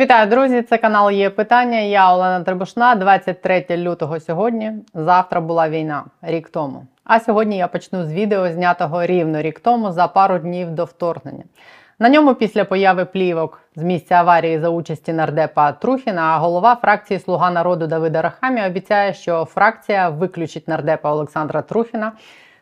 Вітаю, друзі! Це канал є питання. Я Олена Требушна. 23 лютого сьогодні. Завтра була війна, рік тому. А сьогодні я почну з відео, знятого рівно рік тому за пару днів до вторгнення. На ньому після появи плівок з місця аварії за участі нардепа Трухіна, голова фракції Слуга народу Давида Рахамі обіцяє, що фракція виключить нардепа Олександра Трухіна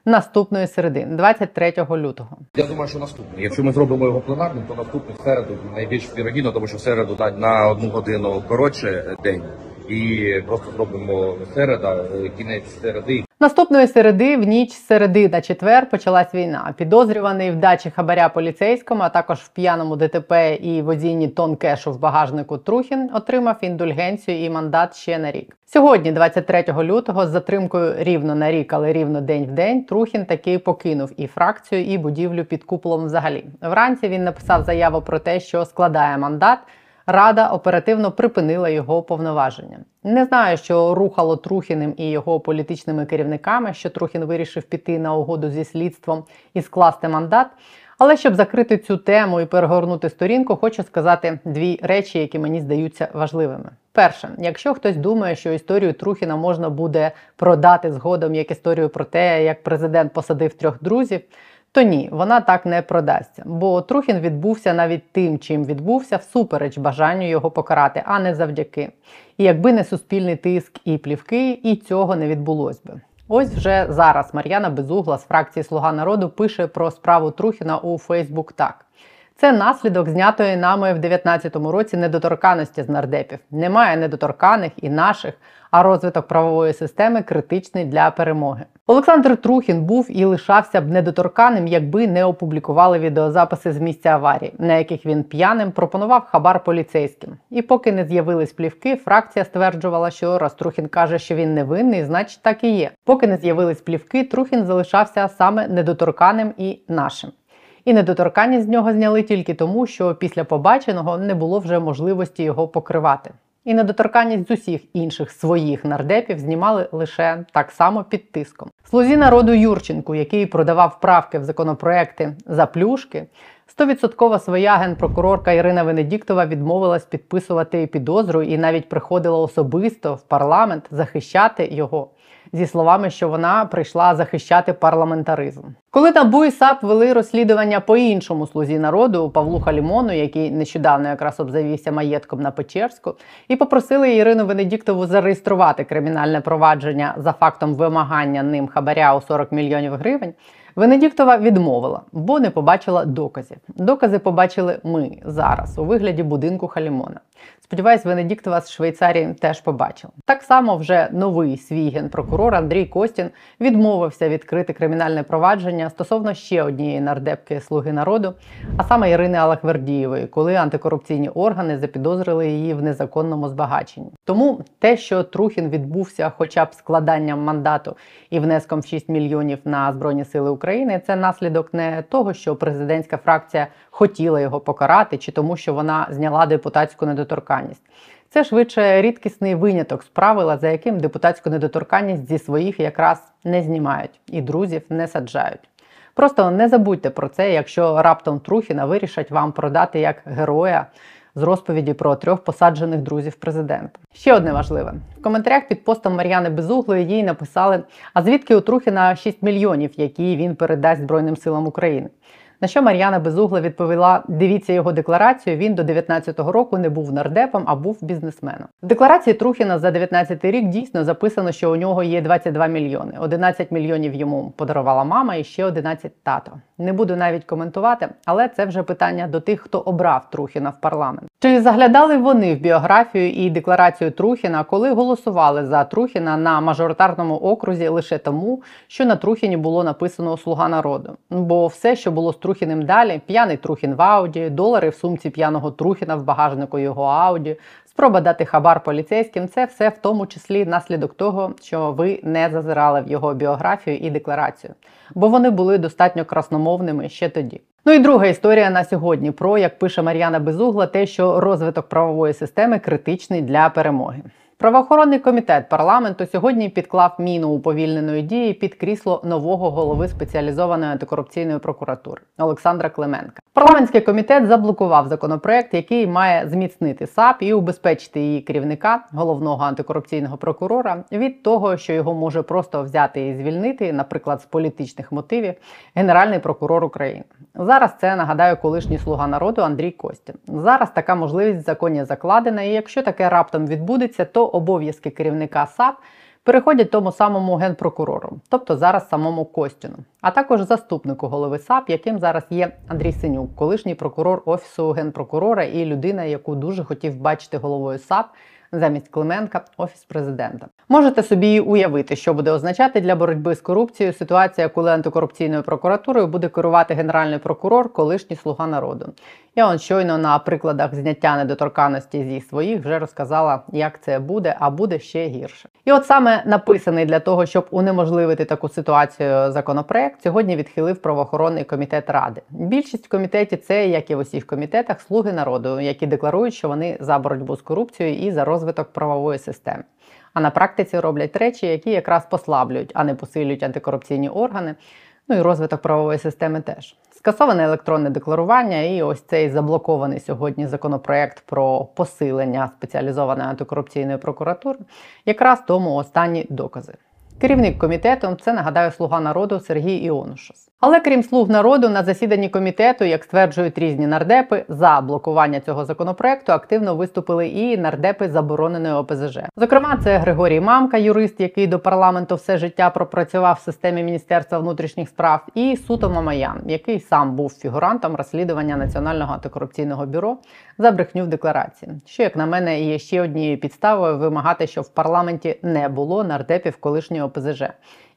наступної середи, 23 лютого. Я думаю, що наступний. Якщо ми зробимо його пленарним, то наступний в середу найбільш вірогідно, тому що в середу на- одну годину коротше день. І просто зробимо середа, е, кінець середи. Наступної середи, в ніч середи на четвер, почалась війна. Підозрюваний в дачі хабаря поліцейському, а також в п'яному ДТП і водінні тон кешу в багажнику Трухін отримав індульгенцію і мандат ще на рік. Сьогодні, 23 лютого, з затримкою рівно на рік, але рівно день в день, Трухін таки покинув і фракцію, і будівлю під куполом. Взагалі, вранці він написав заяву про те, що складає мандат. Рада оперативно припинила його повноваження. Не знаю, що рухало Трухіним і його політичними керівниками, що Трухін вирішив піти на угоду зі слідством і скласти мандат. Але щоб закрити цю тему і перегорнути сторінку, хочу сказати дві речі, які мені здаються важливими. Перше, якщо хтось думає, що історію Трухіна можна буде продати згодом як історію про те, як президент посадив трьох друзів. То ні, вона так не продасться, бо Трухін відбувся навіть тим, чим відбувся, всупереч бажанню його покарати, а не завдяки. І якби не суспільний тиск і плівки, і цього не відбулось би. Ось вже зараз Мар'яна Безугла з фракції Слуга народу пише про справу Трухіна у Фейсбук так. Це наслідок знятої нами в 19-му році недоторканості з нардепів. Немає недоторканих і наших, а розвиток правової системи критичний для перемоги. Олександр Трухін був і лишався б недоторканим, якби не опублікували відеозаписи з місця аварії, на яких він п'яним пропонував хабар поліцейським. І поки не з'явились плівки, фракція стверджувала, що раз Трухін каже, що він невинний, значить так і є. Поки не з'явились плівки, Трухін залишався саме недоторканим і нашим. І недоторканність з нього зняли тільки тому, що після побаченого не було вже можливості його покривати. І недоторканність з усіх інших своїх нардепів знімали лише так само під тиском. Слузі народу Юрченку, який продавав правки в законопроекти за плюшки, стовідсоткова своя генпрокурорка Ірина Венедіктова відмовилась підписувати підозру і навіть приходила особисто в парламент захищати його зі словами, що вона прийшла захищати парламентаризм. Коли НАБУ і САП вели розслідування по іншому слузі народу Павлу Халімону, який нещодавно якраз обзавівся маєтком на Печерську, і попросили Ірину Венедіктову зареєструвати кримінальне провадження за фактом вимагання ним хабаря у 40 мільйонів гривень. Венедіктова відмовила, бо не побачила доказів. Докази побачили ми зараз у вигляді будинку Халімона. Сподіваюсь, Венедіктова з Швейцарії теж побачила. Так само вже новий свій генпрокурор Андрій Костін відмовився відкрити кримінальне провадження стосовно ще однієї нардепки Слуги народу, а саме Ірини Алахвердієвої, коли антикорупційні органи запідозрили її в незаконному збагаченні. Тому те, що Трухін відбувся, хоча б складанням мандату і внеском в 6 мільйонів на Збройні Сили України, це наслідок не того, що президентська фракція хотіла його покарати, чи тому, що вона зняла депутатську недоторканність. Це швидше рідкісний виняток з правила, за яким депутатську недоторканність зі своїх якраз не знімають і друзів не саджають. Просто не забудьте про це, якщо раптом Трухіна вирішать вам продати як героя з розповіді про трьох посаджених друзів президента. Ще одне важливе в коментарях під постом Мар'яни Безуглої їй написали: а звідки у Трухіна 6 мільйонів, які він передасть Збройним силам України. На що Мар'яна Безугла відповіла: дивіться його декларацію. Він до 19-го року не був нардепом, а був бізнесменом. В декларації Трухіна за 19-й рік дійсно записано, що у нього є 22 мільйони. 11 мільйонів йому подарувала мама і ще 11 тато. Не буду навіть коментувати, але це вже питання до тих, хто обрав Трухіна в парламент. Чи заглядали вони в біографію і декларацію Трухіна, коли голосували за Трухіна на мажоритарному окрузі лише тому, що на Трухіні було написано Слуга народу? Бо все, що було з Трухіним далі, п'яний Трухін в Ауді, долари в сумці п'яного Трухіна в багажнику його Ауді, спроба дати хабар поліцейським це все в тому числі наслідок того, що ви не зазирали в його біографію і декларацію, бо вони були достатньо красномовними ще тоді. Ну і друга історія на сьогодні про як пише Мар'яна Безугла, те, що розвиток правової системи критичний для перемоги. Правоохоронний комітет парламенту сьогодні підклав міну уповільненої дії під крісло нового голови спеціалізованої антикорупційної прокуратури Олександра Клименка. Парламентський комітет заблокував законопроект, який має зміцнити САП і убезпечити її керівника, головного антикорупційного прокурора, від того, що його може просто взяти і звільнити, наприклад, з політичних мотивів, генеральний прокурор України. Зараз це нагадаю колишній слуга народу Андрій Костін. Зараз така можливість в законі закладена, і якщо таке раптом відбудеться, то обов'язки керівника САП переходять тому самому генпрокурору, тобто зараз самому Костіну, а також заступнику голови САП, яким зараз є Андрій Синюк, колишній прокурор офісу генпрокурора і людина, яку дуже хотів бачити головою САП. Замість Клименка офіс президента можете собі уявити, що буде означати для боротьби з корупцією ситуація, коли антикорупційною прокуратурою буде керувати генеральний прокурор, колишній слуга народу. Я он щойно на прикладах зняття недоторканності зі своїх вже розказала, як це буде, а буде ще гірше. І от саме написаний для того, щоб унеможливити таку ситуацію законопроект, сьогодні відхилив правоохоронний комітет ради. Більшість в комітеті це, як і в усіх комітетах, слуги народу, які декларують, що вони за боротьбу з корупцією і за розвиток правової системи. А на практиці роблять речі, які якраз послаблюють, а не посилюють антикорупційні органи. Ну і розвиток правової системи теж. Скасоване електронне декларування, і ось цей заблокований сьогодні законопроект про посилення спеціалізованої антикорупційної прокуратури, якраз тому останні докази. Керівник комітету це нагадаю слуга народу Сергій Іонушас. Але крім слуг народу, на засіданні комітету, як стверджують різні нардепи, за блокування цього законопроекту активно виступили і нардепи забороненої ОПЗЖ. Зокрема, це Григорій Мамка, юрист, який до парламенту все життя пропрацював в системі Міністерства внутрішніх справ, і Суто Мамаян, який сам був фігурантом розслідування Національного антикорупційного бюро за брехню в декларації. Що, як на мене, є ще однією підставою вимагати, щоб в парламенті не було нардепів колишнього ОПЗЖ,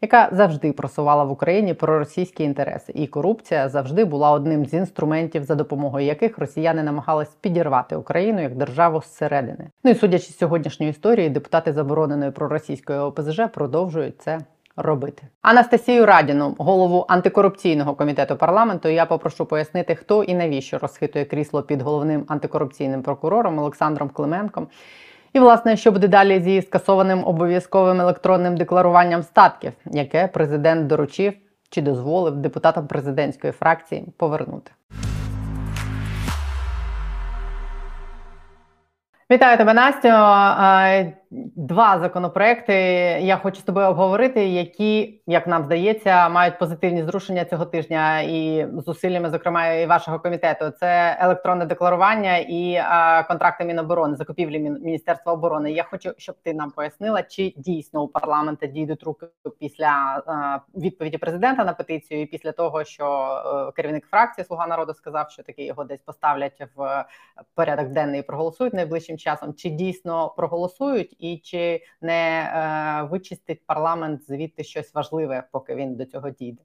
яка завжди просувала в Україні проросійські інтереси, і корупція завжди була одним з інструментів, за допомогою яких росіяни намагались підірвати Україну як державу зсередини. Ну і судячи з сьогоднішньої історії, депутати забороненої проросійської ОПЗЖ продовжують це. Робити Анастасію Радіну, голову антикорупційного комітету парламенту. Я попрошу пояснити, хто і навіщо розхитує крісло під головним антикорупційним прокурором Олександром Клименком. І, власне, що буде далі зі скасованим обов'язковим електронним декларуванням статків, яке президент доручив чи дозволив депутатам президентської фракції повернути. Вітаю тебе, Настю. Е, Два законопроекти я хочу з тобою обговорити, які, як нам здається, мають позитивні зрушення цього тижня і зусиллями, зокрема, і вашого комітету. Це електронне декларування і а, контракти Міноборони, закупівлі Міністерства оборони. Я хочу, щоб ти нам пояснила, чи дійсно у парламенті дійдуть руки після а, відповіді президента на петицію, і після того, що а, е, керівник фракції Слуга народу сказав, що таки його десь поставлять в порядок денний і проголосують найближчим часом. Чи дійсно проголосують? І чи не е, вичистить парламент звідти щось важливе, поки він до цього дійде?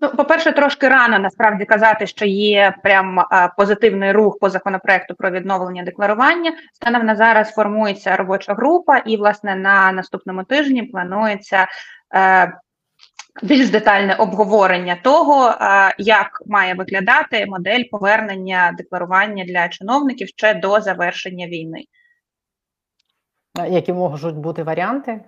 Ну, по-перше, трошки рано насправді казати, що є прям е, позитивний рух по законопроекту про відновлення декларування. Станом на зараз формується робоча група, і власне на наступному тижні планується. Е, більш детальне обговорення того, е, як має виглядати модель повернення декларування для чиновників ще до завершення війни. Які можуть бути варіанти?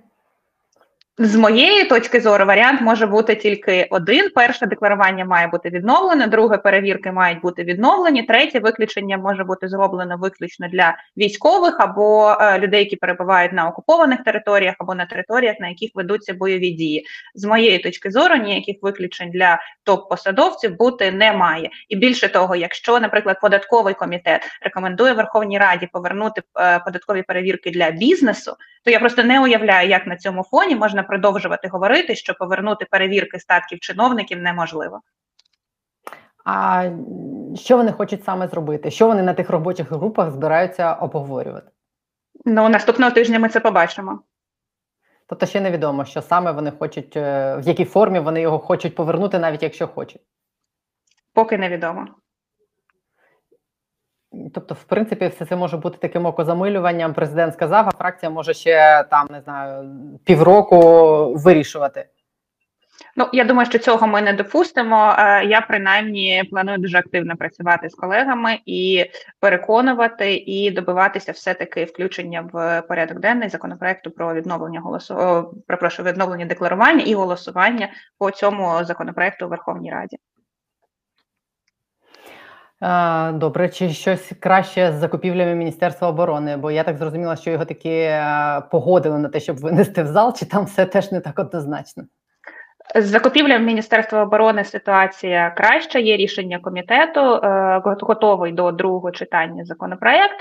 З моєї точки зору, варіант може бути тільки один: перше декларування має бути відновлено, друге перевірки мають бути відновлені, третє виключення може бути зроблено виключно для військових або е, людей, які перебувають на окупованих територіях або на територіях, на яких ведуться бойові дії. З моєї точки зору, ніяких виключень для топ-посадовців бути не має. І більше того, якщо, наприклад, податковий комітет рекомендує Верховній Раді повернути е, податкові перевірки для бізнесу, то я просто не уявляю, як на цьому фоні можна продовжувати говорити, що повернути перевірки статків чиновників неможливо. А що вони хочуть саме зробити? Що вони на тих робочих групах збираються обговорювати? Ну наступного тижня ми це побачимо. Тобто ще невідомо, що саме вони хочуть, е, в якій формі вони його хочуть повернути, навіть якщо хочуть. Поки невідомо. Тобто, в принципі, все це може бути таким окозамилюванням. Президент сказав, а фракція може ще там не знаю півроку вирішувати. Ну, я думаю, що цього ми не допустимо. Е, Я принаймні планую дуже активно працювати з колегами і переконувати і добиватися все-таки включення в порядок денний законопроекту про відновлення голосу о, перепрошую, відновлення декларування і голосування по цьому законопроекту у Верховній Раді. Добре, чи щось краще з закупівлями Міністерства оборони? Бо я так зрозуміла, що його таки е, погодили на те, щоб винести в зал, чи там все теж не так однозначно? З закупівлями Міністерства оборони ситуація краща. Є рішення комітету, е, готовий до другого читання законопроект.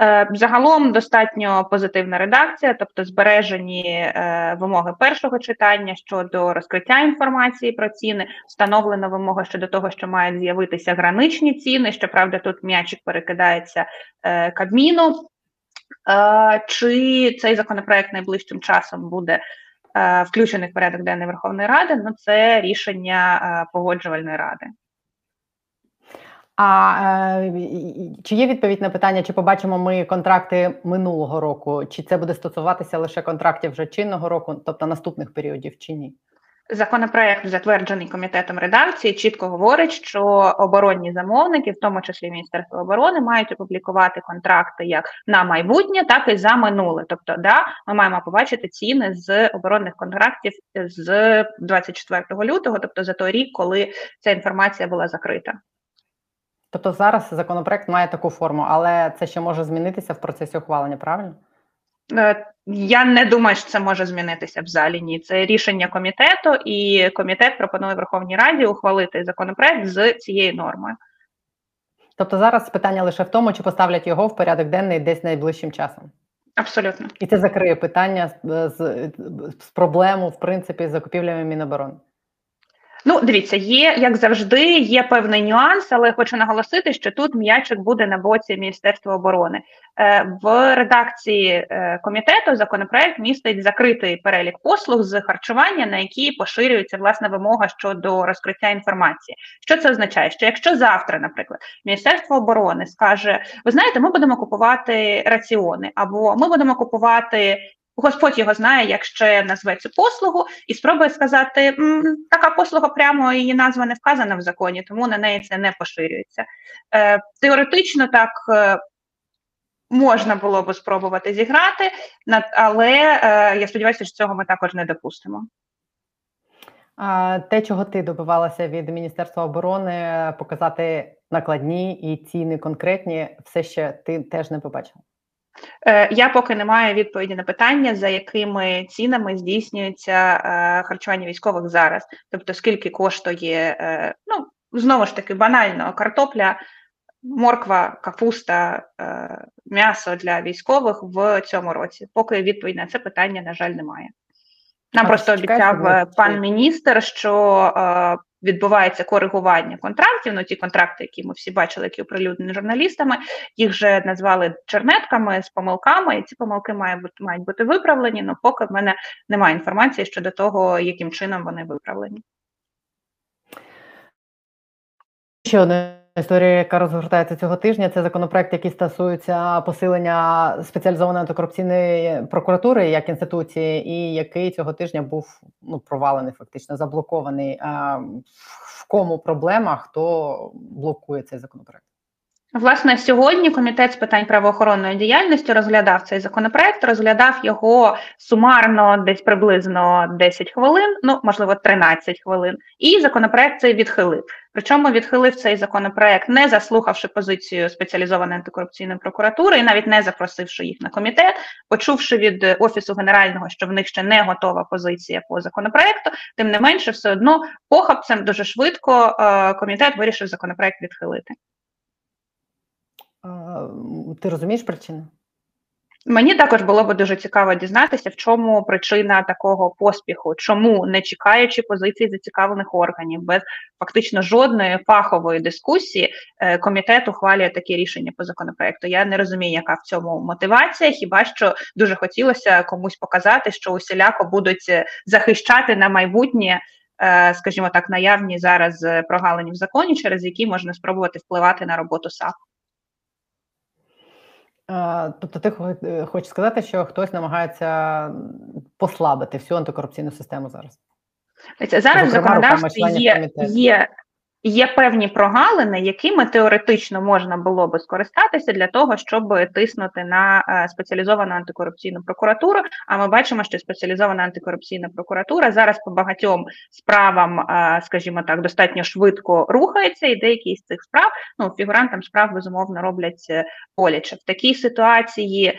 Е, Загалом достатньо позитивна редакція, тобто збережені е, вимоги першого читання щодо розкриття інформації про ціни, встановлена вимога щодо того, що мають з'явитися граничні ціни. Щоправда, тут м'ячик перекидається е, Кабміну. Чи цей законопроект найближчим часом буде включений в порядок денний Верховної Ради? Ну це рішення погоджувальної ради. А е, чи є відповідь на питання, чи побачимо ми контракти минулого року, чи це буде стосуватися лише контрактів вже чинного року, тобто наступних періодів, чи ні? Законопроект, затверджений комітетом редакції, чітко говорить, що оборонні замовники, в тому числі Міністерство оборони, мають опублікувати контракти як на майбутнє, так і за минуле. Тобто, да, ми маємо побачити ціни з оборонних контрактів з 24 лютого, тобто за той рік, коли ця інформація була закрита. Тобто зараз законопроект має таку форму, але це ще може змінитися в процесі ухвалення, правильно? Е, Я не думаю, що це може змінитися в залі. Ні, це рішення комітету, і комітет пропонує Верховній Раді ухвалити законопроект з цією нормою. Тобто зараз питання лише в тому, чи поставлять його в порядок денний десь найближчим часом. Абсолютно. І це закриє питання з, з, з проблему, в принципі, з закупівлями Міноборони. Ну, дивіться, є як завжди, є певний нюанс, але хочу наголосити, що тут м'ячик буде на боці Міністерства оборони. Е, в редакції е, комітету законопроект містить закритий перелік послуг з харчування, на які поширюється власна вимога щодо розкриття інформації. Що це означає? Що якщо завтра, наприклад, Міністерство оборони скаже: ви знаєте, ми будемо купувати раціони, або ми будемо купувати. Господь його знає, як ще назве цю послугу, і спробує сказати, «М, така послуга прямо її назва не вказана в законі, тому на неї це не поширюється. Е, теоретично так е, можна було би спробувати зіграти, але е, я сподіваюся, що цього ми також не допустимо. Те, чого ти добивалася від Міністерства оборони, показати накладні і ціни конкретні, все ще ти теж не побачила. Е, Я поки не маю відповіді на питання, за якими цінами здійснюється е, харчування військових зараз. Тобто, скільки коштує, е, ну знову ж таки, банально картопля, морква, капуста, м'ясо для військових в цьому році. Поки відповідь на це питання, на жаль, немає. Нам А просто обіцяв пан міністр, що відбувається коригування контрактів. Ну ті контракти, які ми всі бачили, які оприлюднені журналістами, їх вже назвали чернетками з помилками, і ці помилки мають бути мають бути виправлені. Ну поки в мене немає інформації щодо того, яким чином вони виправлені. Ще одна історія, яка розгортається цього тижня, це законопроект, який стосується посилення спеціалізованої антикорупційної прокуратури як інституції, і який цього тижня був ну провалений, фактично заблокований. В кому проблема? Хто блокує цей законопроект? Власне, сьогодні комітет з питань правоохоронної діяльності розглядав цей законопроект, розглядав його сумарно десь приблизно 10 хвилин, ну можливо 13 хвилин, і законопроект цей відхилив. Причому відхилив цей законопроект, не заслухавши позицію спеціалізованої антикорупційної прокуратури і навіть не запросивши їх на комітет, почувши від офісу генерального, що в них ще не готова позиція по законопроекту. Тим не менше, все одно похабцем дуже швидко е, комітет вирішив законопроект відхилити. Ти розумієш причину? Мені також було б дуже цікаво дізнатися, в чому причина такого поспіху, чому не чекаючи позиції зацікавлених органів, без фактично жодної фахової дискусії, е, комітет ухвалює такі рішення по законопроекту. Я не розумію, яка в цьому мотивація. Хіба що дуже хотілося комусь показати, що усіляко будуть е, захищати на майбутнє. е, Скажімо так, наявні зараз прогалини в законі, через які можна спробувати впливати на роботу САП. А, Тобто, ти е, хочеш сказати, що хтось намагається послабити всю антикорупційну систему зараз? Зараз в законодавстві є, є, є певні прогалини, якими теоретично можна було би скористатися для того, щоб тиснути на е, спеціалізовану антикорупційну прокуратуру. А ми бачимо, що спеціалізована антикорупційна прокуратура зараз по багатьом справам, е, скажімо так, достатньо швидко рухається, і деякі з цих справ ну фігурантам справ безумовно роблять е, боляче в такій ситуації.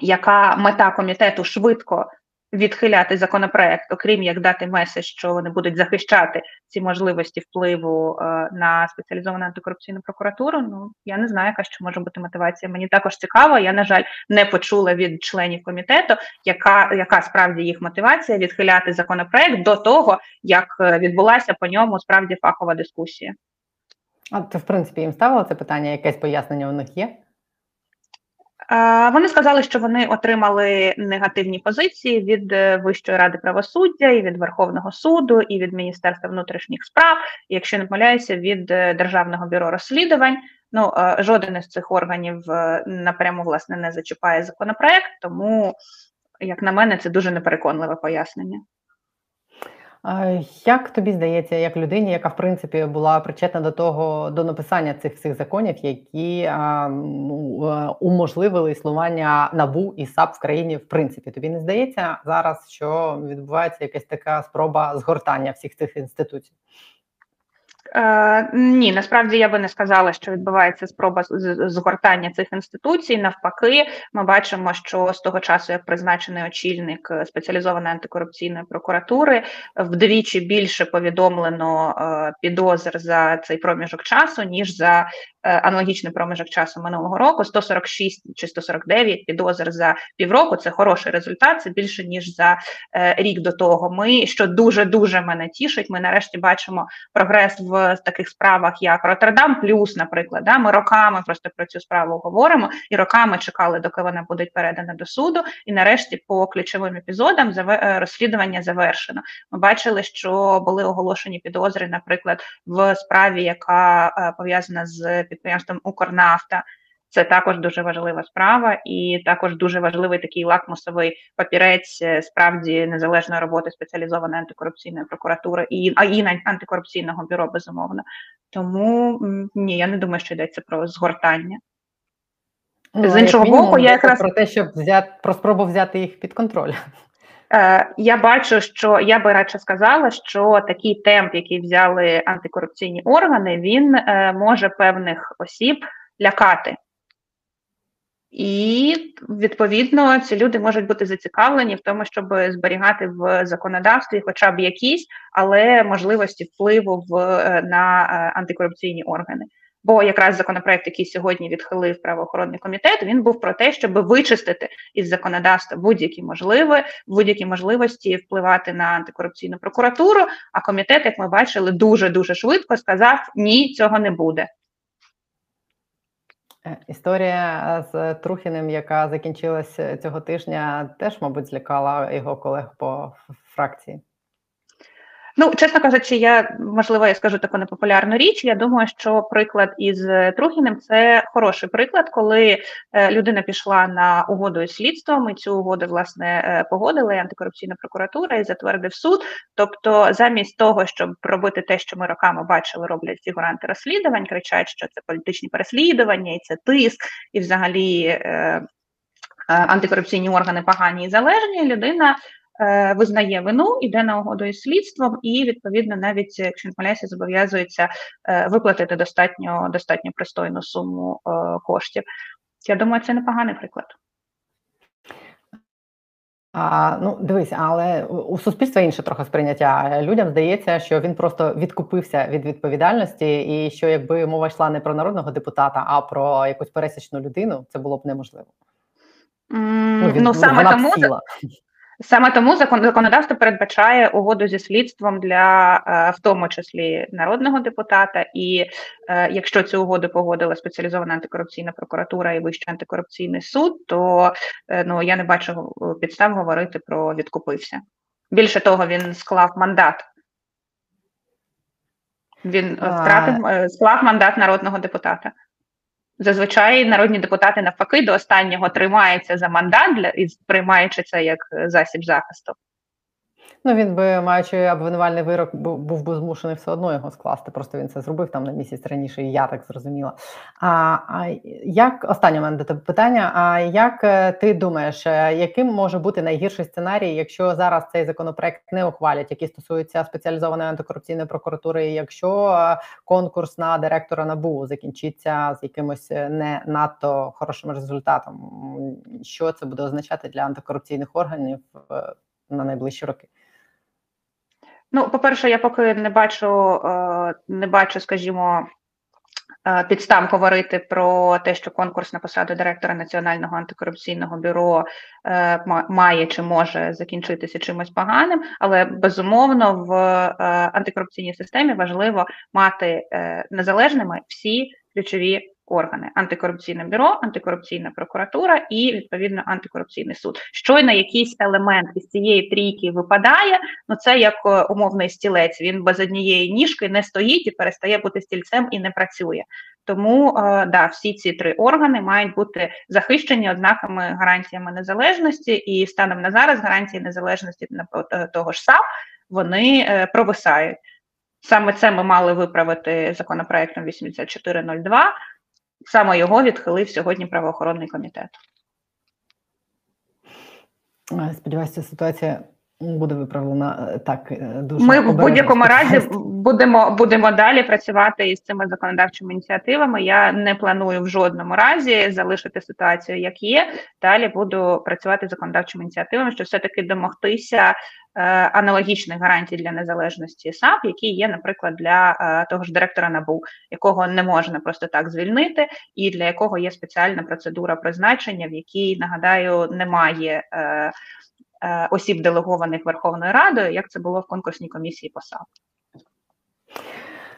Яка мета комітету швидко відхиляти законопроект, окрім як дати меседж, що вони будуть захищати ці можливості впливу е, на спеціалізовану антикорупційну прокуратуру. Ну я не знаю, яка ще може бути мотивація. Мені також цікаво. Я на жаль не почула від членів комітету, яка яка справді їх мотивація відхиляти законопроект до того, як е, відбулася по ньому справді фахова дискусія. А ти, в принципі, їм ставила це питання, якесь пояснення у них є? Вони сказали, що вони отримали негативні позиції від е, Вищої ради правосуддя, і від Верховного суду, і від Міністерства внутрішніх справ, і, якщо не помиляюся, від е, Державного бюро розслідувань. Ну е, жоден із цих органів напряму власне не зачіпає законопроект, тому, як на мене, це дуже непереконливе пояснення. Як тобі здається, як людині, яка в принципі була причетна до того до написання цих всіх законів, які а, ну, е, уможливили існування набу і САП в країні, в принципі, тобі не здається зараз, що відбувається якась така спроба згортання всіх цих інституцій? Е, ні, насправді я би не сказала, що відбувається спроба згортання цих інституцій. Навпаки, ми бачимо, що з того часу, як призначений очільник е, спеціалізованої антикорупційної прокуратури, вдвічі більше повідомлено е, підозр за цей проміжок часу, ніж за е, аналогічний проміжок часу минулого року. 146 чи 149 підозр за півроку. Це хороший результат. Це більше ніж за рік до того. Ми що дуже дуже мене тішить. Ми нарешті бачимо прогрес в таких справах, як Роттердам Плюс, наприклад. Да? Ми роками просто про цю справу говоримо і роками чекали, доки вона буде передана до суду. І нарешті, по ключовим епізодам, е, розслідування завершено. Ми бачили, що були оголошені підозри, наприклад, в справі, яка е, пов'язана з підприємством Укрнафта. Це також дуже важлива справа, і також дуже важливий такий лакмусовий папірець е, справді незалежної роботи спеціалізованої антикорупційної прокуратури і а і антикорупційного бюро, безумовно. Тому ні, я не думаю, що йдеться про згортання. Ну, З як іншого мінімум, боку, я якраз- про те, щоб взяти про спробу взяти їх під контроль. Е, я бачу, що я би радше сказала, що такий темп, який взяли антикорупційні органи, він е, може певних осіб лякати. І відповідно ці люди можуть бути зацікавлені в тому, щоб зберігати в законодавстві, хоча б якісь, але можливості впливу в е, на е, антикорупційні органи. Бо якраз законопроект, який сьогодні відхилив правоохоронний комітет, він був про те, щоб вичистити із законодавства будь-які можливі, будь-які можливості впливати на антикорупційну прокуратуру. А комітет, як ми бачили, дуже дуже швидко сказав: ні, цього не буде. Історія з Трухіним, яка закінчилася цього тижня, теж, мабуть, злякала його колег по фракції. Ну, чесно кажучи, я можливо я скажу таку непопулярну річ. Я думаю, що приклад із Трухіним це хороший приклад, коли е, людина пішла на угоду із слідством, і цю угоду власне е, погодила і антикорупційна прокуратура і затвердив суд. Тобто, замість того, щоб робити те, що ми роками бачили, роблять фігуранти розслідувань, кричать, що це політичні переслідування, і це тиск, і взагалі. Е, Антикорупційні органи погані і залежні, людина визнає вину, йде на угоду із слідством, і відповідно, навіть якщо не помиляюся, зобов'язується е, виплатити достатньо достатньо пристойну суму е, коштів. Я думаю, це непоганий приклад. А, ну, дивись, але у суспільства інше трохи сприйняття. Людям здається, що він просто відкупився від відповідальності, і що якби мова йшла не про народного депутата, а про якусь пересічну людину, це було б неможливо. Він- Ну саме вона б тому сіла. Саме тому законодавство передбачає угоду зі слідством для е, в тому числі народного депутата. І е, якщо цю угоду погодила спеціалізована антикорупційна прокуратура і Вищий антикорупційний суд, то е, ну я не бачу підстав говорити про відкупився. Більше того, він склав мандат. Він втратив склав мандат народного депутата. Зазвичай народні депутати навпаки до останнього тримаються за мандат для і сприймаючи це як е, засіб захисту. Ну він би, маючи обвинувальний вирок, був би змушений все одно його скласти. Просто він це зробив там на місяць раніше, і я так зрозуміла. А, а як останнє мене до тебе питання? А як е, ти думаєш, е, яким може бути найгірший сценарій, якщо зараз цей законопроект не ухвалять, який стосується спеціалізованої антикорупційної прокуратури, якщо е, конкурс на директора НАБУ закінчиться з якимось не надто хорошим результатом? Що це буде означати для антикорупційних органів на найближчі роки? Ну, по-перше, я поки не бачу, е, не бачу, скажімо, е, підстав говорити про те, що конкурс на посаду директора Національного антикорупційного бюро е, ма- має чи може закінчитися чимось поганим, але безумовно в антикорупційній системі важливо мати незалежними всі ключові органи: антикорупційне бюро, антикорупційна прокуратура і відповідно антикорупційний суд. Щойно якийсь елемент із цієї трійки випадає. Ну це як е, умовний стілець. Він без однієї ніжки не стоїть і перестає бути стільцем і не працює. Тому е, да, всі ці три органи мають бути захищені ознаками гарантіями незалежності, і станом на зараз гарантії незалежності е, того ж САП вони провисають. Саме це ми мали виправити законопроектом 8402. Саме його відхилив сьогодні правоохоронний комітет. Е, Сподіваюся, ситуація буде виправлена е, так е, дуже Ми в будь-якому разі будемо будемо далі працювати із цими законодавчими ініціативами. Я не планую в жодному разі залишити ситуацію, як є. Далі буду працювати з законодавчими ініціативами, щоб все таки домогтися е, аналогічних гарантій для незалежності САП, які є, наприклад, для е, того ж директора НАБУ, якого не можна просто так звільнити, і для якого є спеціальна процедура призначення, в якій нагадаю немає. Е, осіб, делегованих Верховною Радою, як це було в конкурсній комісії по САП.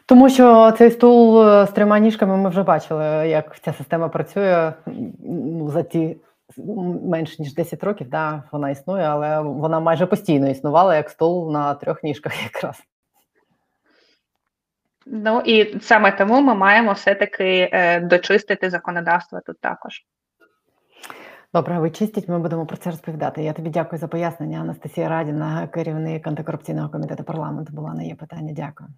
Тому що цей стул е, з трьома ніжками ми вже бачили, як ця система працює ну, за ті менш ніж 10 років. Да, вона існує, але вона майже постійно існувала як стул на трьох ніжках якраз. Ну і саме тому ми маємо все-таки е, дочистити законодавство тут також. Добре, ви чистіть, ми будемо про це розповідати. Я тобі дякую за пояснення. Анастасія Радіна, керівник антикорупційного комітету парламенту, була на є питання. Дякую.